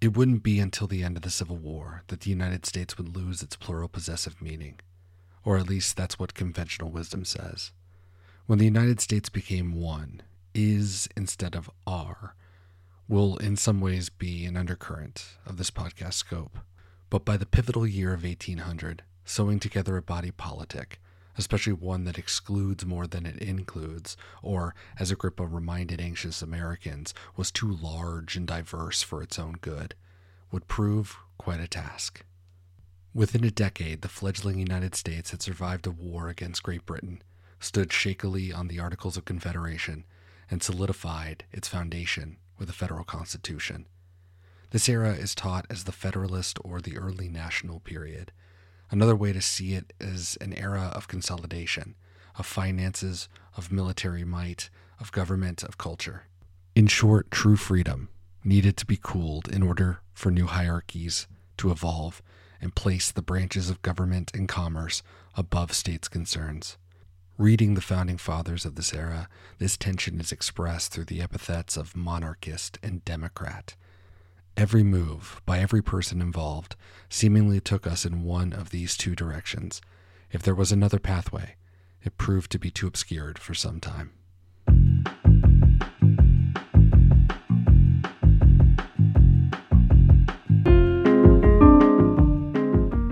It wouldn't be until the end of the Civil War that the United States would lose its plural possessive meaning, or at least that's what conventional wisdom says. When the United States became one, is instead of are will in some ways be an undercurrent of this podcast scope. But by the pivotal year of 1800, sewing together a body politic, especially one that excludes more than it includes, or, as Agrippa reminded anxious Americans, was too large and diverse for its own good, would prove quite a task. Within a decade, the fledgling United States had survived a war against Great Britain, stood shakily on the Articles of Confederation, and solidified its foundation with a federal constitution. This era is taught as the Federalist or the early national period. Another way to see it is an era of consolidation, of finances, of military might, of government, of culture. In short, true freedom needed to be cooled in order for new hierarchies to evolve and place the branches of government and commerce above states' concerns. Reading the founding fathers of this era, this tension is expressed through the epithets of monarchist and democrat. Every move by every person involved seemingly took us in one of these two directions. If there was another pathway, it proved to be too obscured for some time.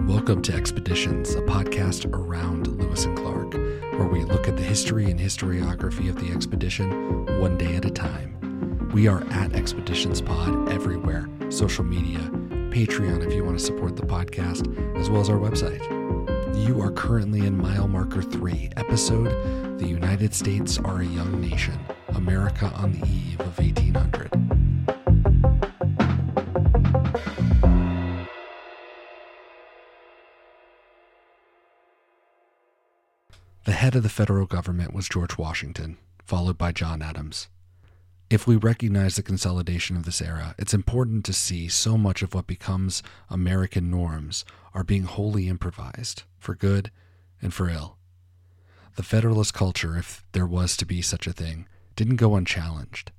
Welcome to Expeditions, a podcast around Lewis and Clark, where we look at the history and historiography of the expedition one day at a time. We are at Expeditions Pod everywhere social media, Patreon if you want to support the podcast, as well as our website. You are currently in mile marker three, episode The United States Are a Young Nation, America on the Eve of 1800. The head of the federal government was George Washington, followed by John Adams. If we recognize the consolidation of this era, it's important to see so much of what becomes American norms are being wholly improvised, for good and for ill. The Federalist culture, if there was to be such a thing, didn't go unchallenged.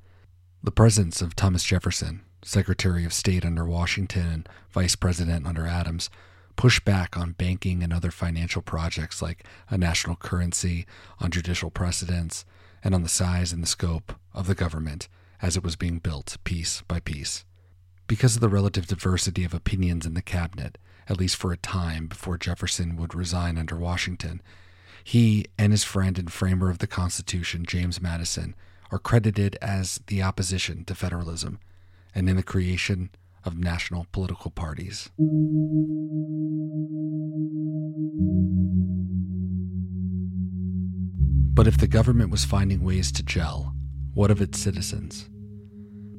The presence of Thomas Jefferson, Secretary of State under Washington and Vice President under Adams, pushed back on banking and other financial projects like a national currency, on judicial precedents, and on the size and the scope of the government as it was being built piece by piece. Because of the relative diversity of opinions in the cabinet, at least for a time before Jefferson would resign under Washington, he and his friend and framer of the Constitution, James Madison, are credited as the opposition to federalism and in the creation of national political parties. But if the government was finding ways to gel, what of its citizens?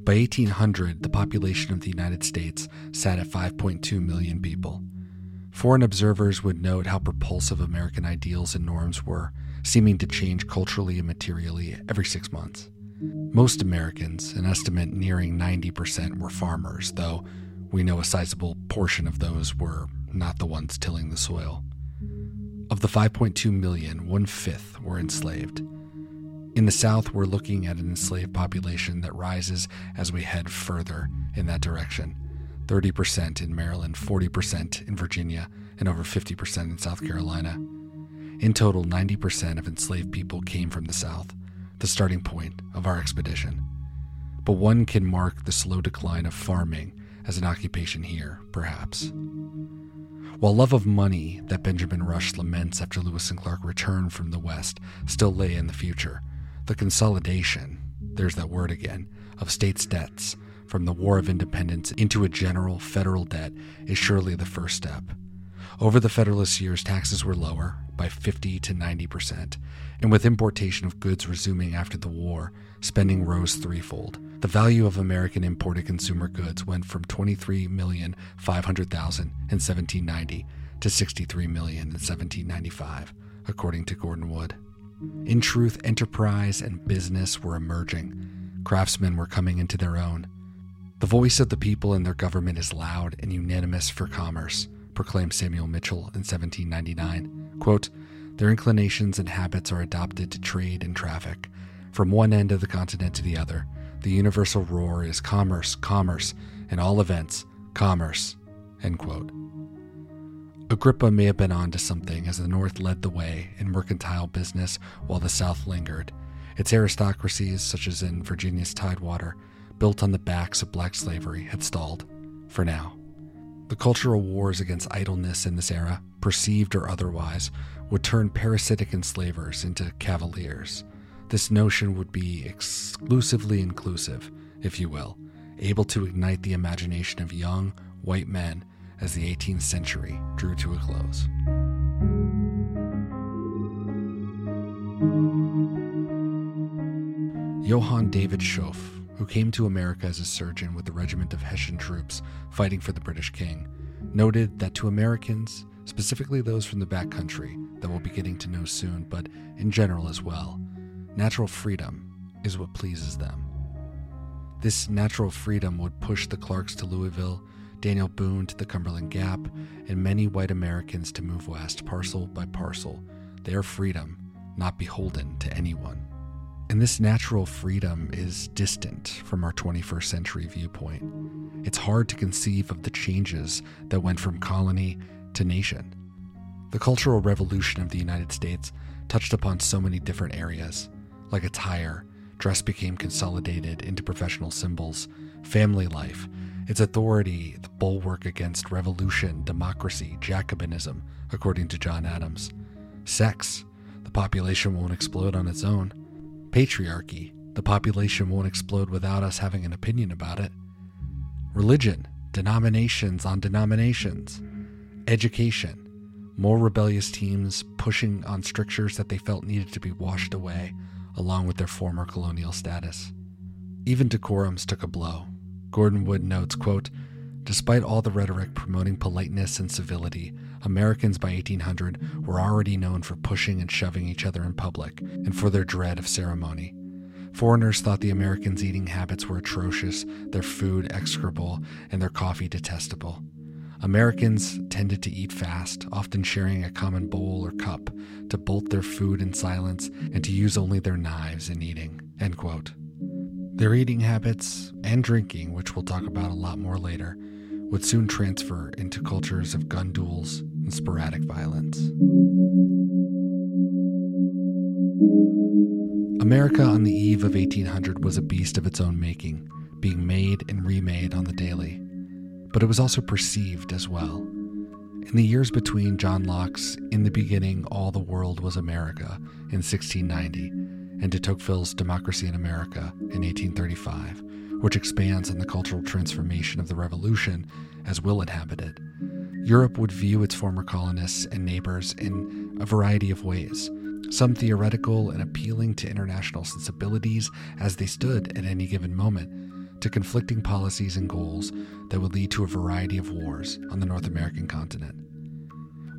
By 1800, the population of the United States sat at 5.2 million people. Foreign observers would note how propulsive American ideals and norms were, seeming to change culturally and materially every six months. Most Americans, an estimate nearing 90%, were farmers, though we know a sizable portion of those were not the ones tilling the soil. Of the 5.2 million, one fifth were enslaved. In the South, we're looking at an enslaved population that rises as we head further in that direction 30% in Maryland, 40% in Virginia, and over 50% in South Carolina. In total, 90% of enslaved people came from the South the starting point of our expedition. But one can mark the slow decline of farming as an occupation here, perhaps. While love of money that Benjamin Rush laments after Lewis and Clark return from the West still lay in the future, the consolidation, there's that word again, of states' debts from the War of Independence into a general federal debt is surely the first step. Over the Federalist years, taxes were lower by 50 to 90 percent, and with importation of goods resuming after the war, spending rose threefold. The value of American imported consumer goods went from 23,500,000 in 1790 to 63 million in 1795, according to Gordon Wood. In truth, enterprise and business were emerging. Craftsmen were coming into their own. The voice of the people in their government is loud and unanimous for commerce, proclaimed Samuel Mitchell in 1799. Quote, their inclinations and habits are adopted to trade and traffic. From one end of the continent to the other, the universal roar is commerce, commerce, and all events, commerce. End quote. Agrippa may have been onto something as the North led the way in mercantile business while the South lingered. Its aristocracies, such as in Virginia's Tidewater, built on the backs of black slavery, had stalled, for now. The cultural wars against idleness in this era, perceived or otherwise, would turn parasitic enslavers into cavaliers. This notion would be exclusively inclusive, if you will, able to ignite the imagination of young, white men as the 18th century drew to a close. Johann David Schoepf, who came to America as a surgeon with a regiment of Hessian troops fighting for the British king, noted that to Americans, specifically those from the back country that we'll be getting to know soon, but in general as well, natural freedom is what pleases them. This natural freedom would push the Clarks to Louisville Daniel Boone to the Cumberland Gap, and many white Americans to move west parcel by parcel, their freedom not beholden to anyone. And this natural freedom is distant from our 21st century viewpoint. It's hard to conceive of the changes that went from colony to nation. The Cultural Revolution of the United States touched upon so many different areas, like attire, dress became consolidated into professional symbols, family life, its authority, the bulwark against revolution, democracy, Jacobinism, according to John Adams. Sex, the population won't explode on its own. Patriarchy, the population won't explode without us having an opinion about it. Religion, denominations on denominations. Education, more rebellious teams pushing on strictures that they felt needed to be washed away, along with their former colonial status. Even decorums took a blow. Gordon Wood notes, quote, Despite all the rhetoric promoting politeness and civility, Americans by 1800 were already known for pushing and shoving each other in public and for their dread of ceremony. Foreigners thought the Americans' eating habits were atrocious, their food execrable, and their coffee detestable. Americans tended to eat fast, often sharing a common bowl or cup, to bolt their food in silence, and to use only their knives in eating. End quote. Their eating habits and drinking, which we'll talk about a lot more later, would soon transfer into cultures of gun duels and sporadic violence. America on the eve of 1800 was a beast of its own making, being made and remade on the daily. But it was also perceived as well. In the years between John Locke's In the Beginning, All the World Was America in 1690 and de Tocqueville's Democracy in America in 1835, which expands on the cultural transformation of the Revolution as Will inhabited. Europe would view its former colonists and neighbors in a variety of ways, some theoretical and appealing to international sensibilities as they stood at any given moment, to conflicting policies and goals that would lead to a variety of wars on the North American continent.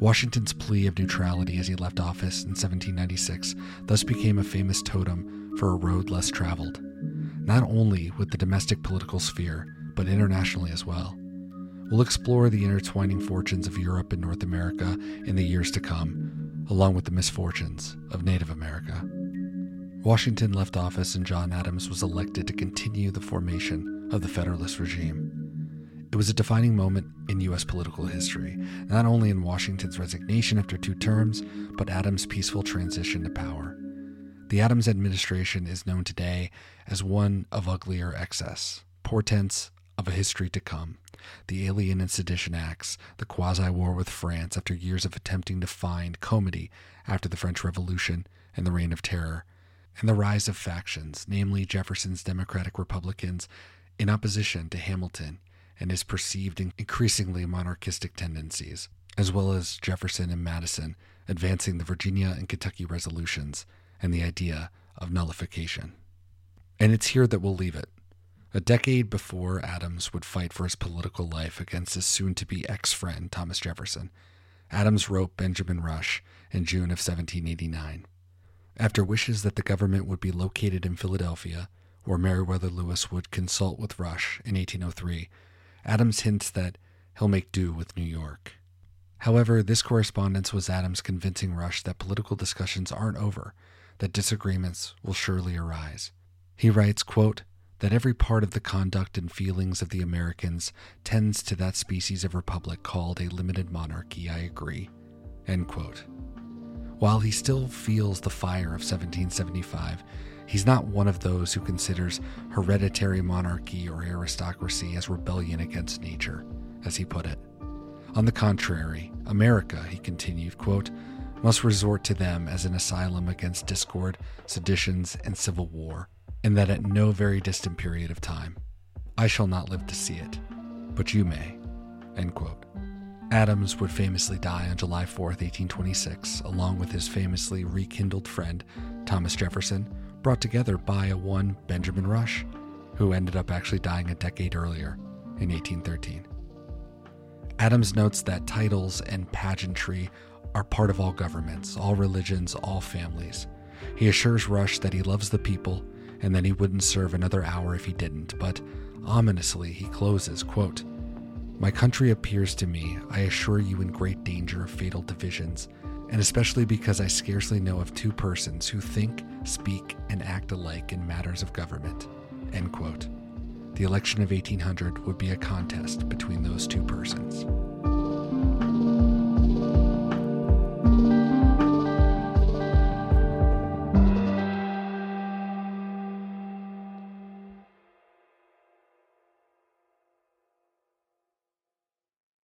Washington's plea of neutrality as he left office in 1796 thus became a famous totem for a road less traveled, not only with the domestic political sphere, but internationally as well. We'll explore the intertwining fortunes of Europe and North America in the years to come, along with the misfortunes of Native America. Washington left office and John Adams was elected to continue the formation of the Federalist regime. It was a defining moment in U.S. political history, not only in Washington's resignation after two terms, but Adams' peaceful transition to power. The Adams administration is known today as one of uglier excess, portents of a history to come. The Alien and Sedition Acts, the quasi war with France after years of attempting to find comity after the French Revolution and the Reign of Terror, and the rise of factions, namely Jefferson's Democratic Republicans in opposition to Hamilton and his perceived increasingly monarchistic tendencies, as well as Jefferson and Madison advancing the Virginia and Kentucky resolutions and the idea of nullification. And it's here that we'll leave it. A decade before Adams would fight for his political life against his soon to be ex friend, Thomas Jefferson, Adams wrote Benjamin Rush in June of 1789. After wishes that the government would be located in Philadelphia, where Meriwether Lewis would consult with Rush in 1803 Adams hints that he'll make do with New York. However, this correspondence was Adams convincing Rush that political discussions aren't over, that disagreements will surely arise. He writes, quote, that every part of the conduct and feelings of the Americans tends to that species of republic called a limited monarchy, I agree. End quote. While he still feels the fire of 1775, he's not one of those who considers hereditary monarchy or aristocracy as rebellion against nature, as he put it. On the contrary, America, he continued, quote, must resort to them as an asylum against discord, seditions, and civil war, and that at no very distant period of time. I shall not live to see it, but you may. End quote. Adams would famously die on July 4, 1826, along with his famously rekindled friend, Thomas Jefferson, brought together by a one Benjamin Rush, who ended up actually dying a decade earlier in 1813. Adams notes that titles and pageantry are part of all governments, all religions, all families. He assures Rush that he loves the people and that he wouldn't serve another hour if he didn't, but ominously he closes, quote, My country appears to me, I assure you, in great danger of fatal divisions, and especially because I scarcely know of two persons who think, speak, and act alike in matters of government. End quote. The election of 1800 would be a contest between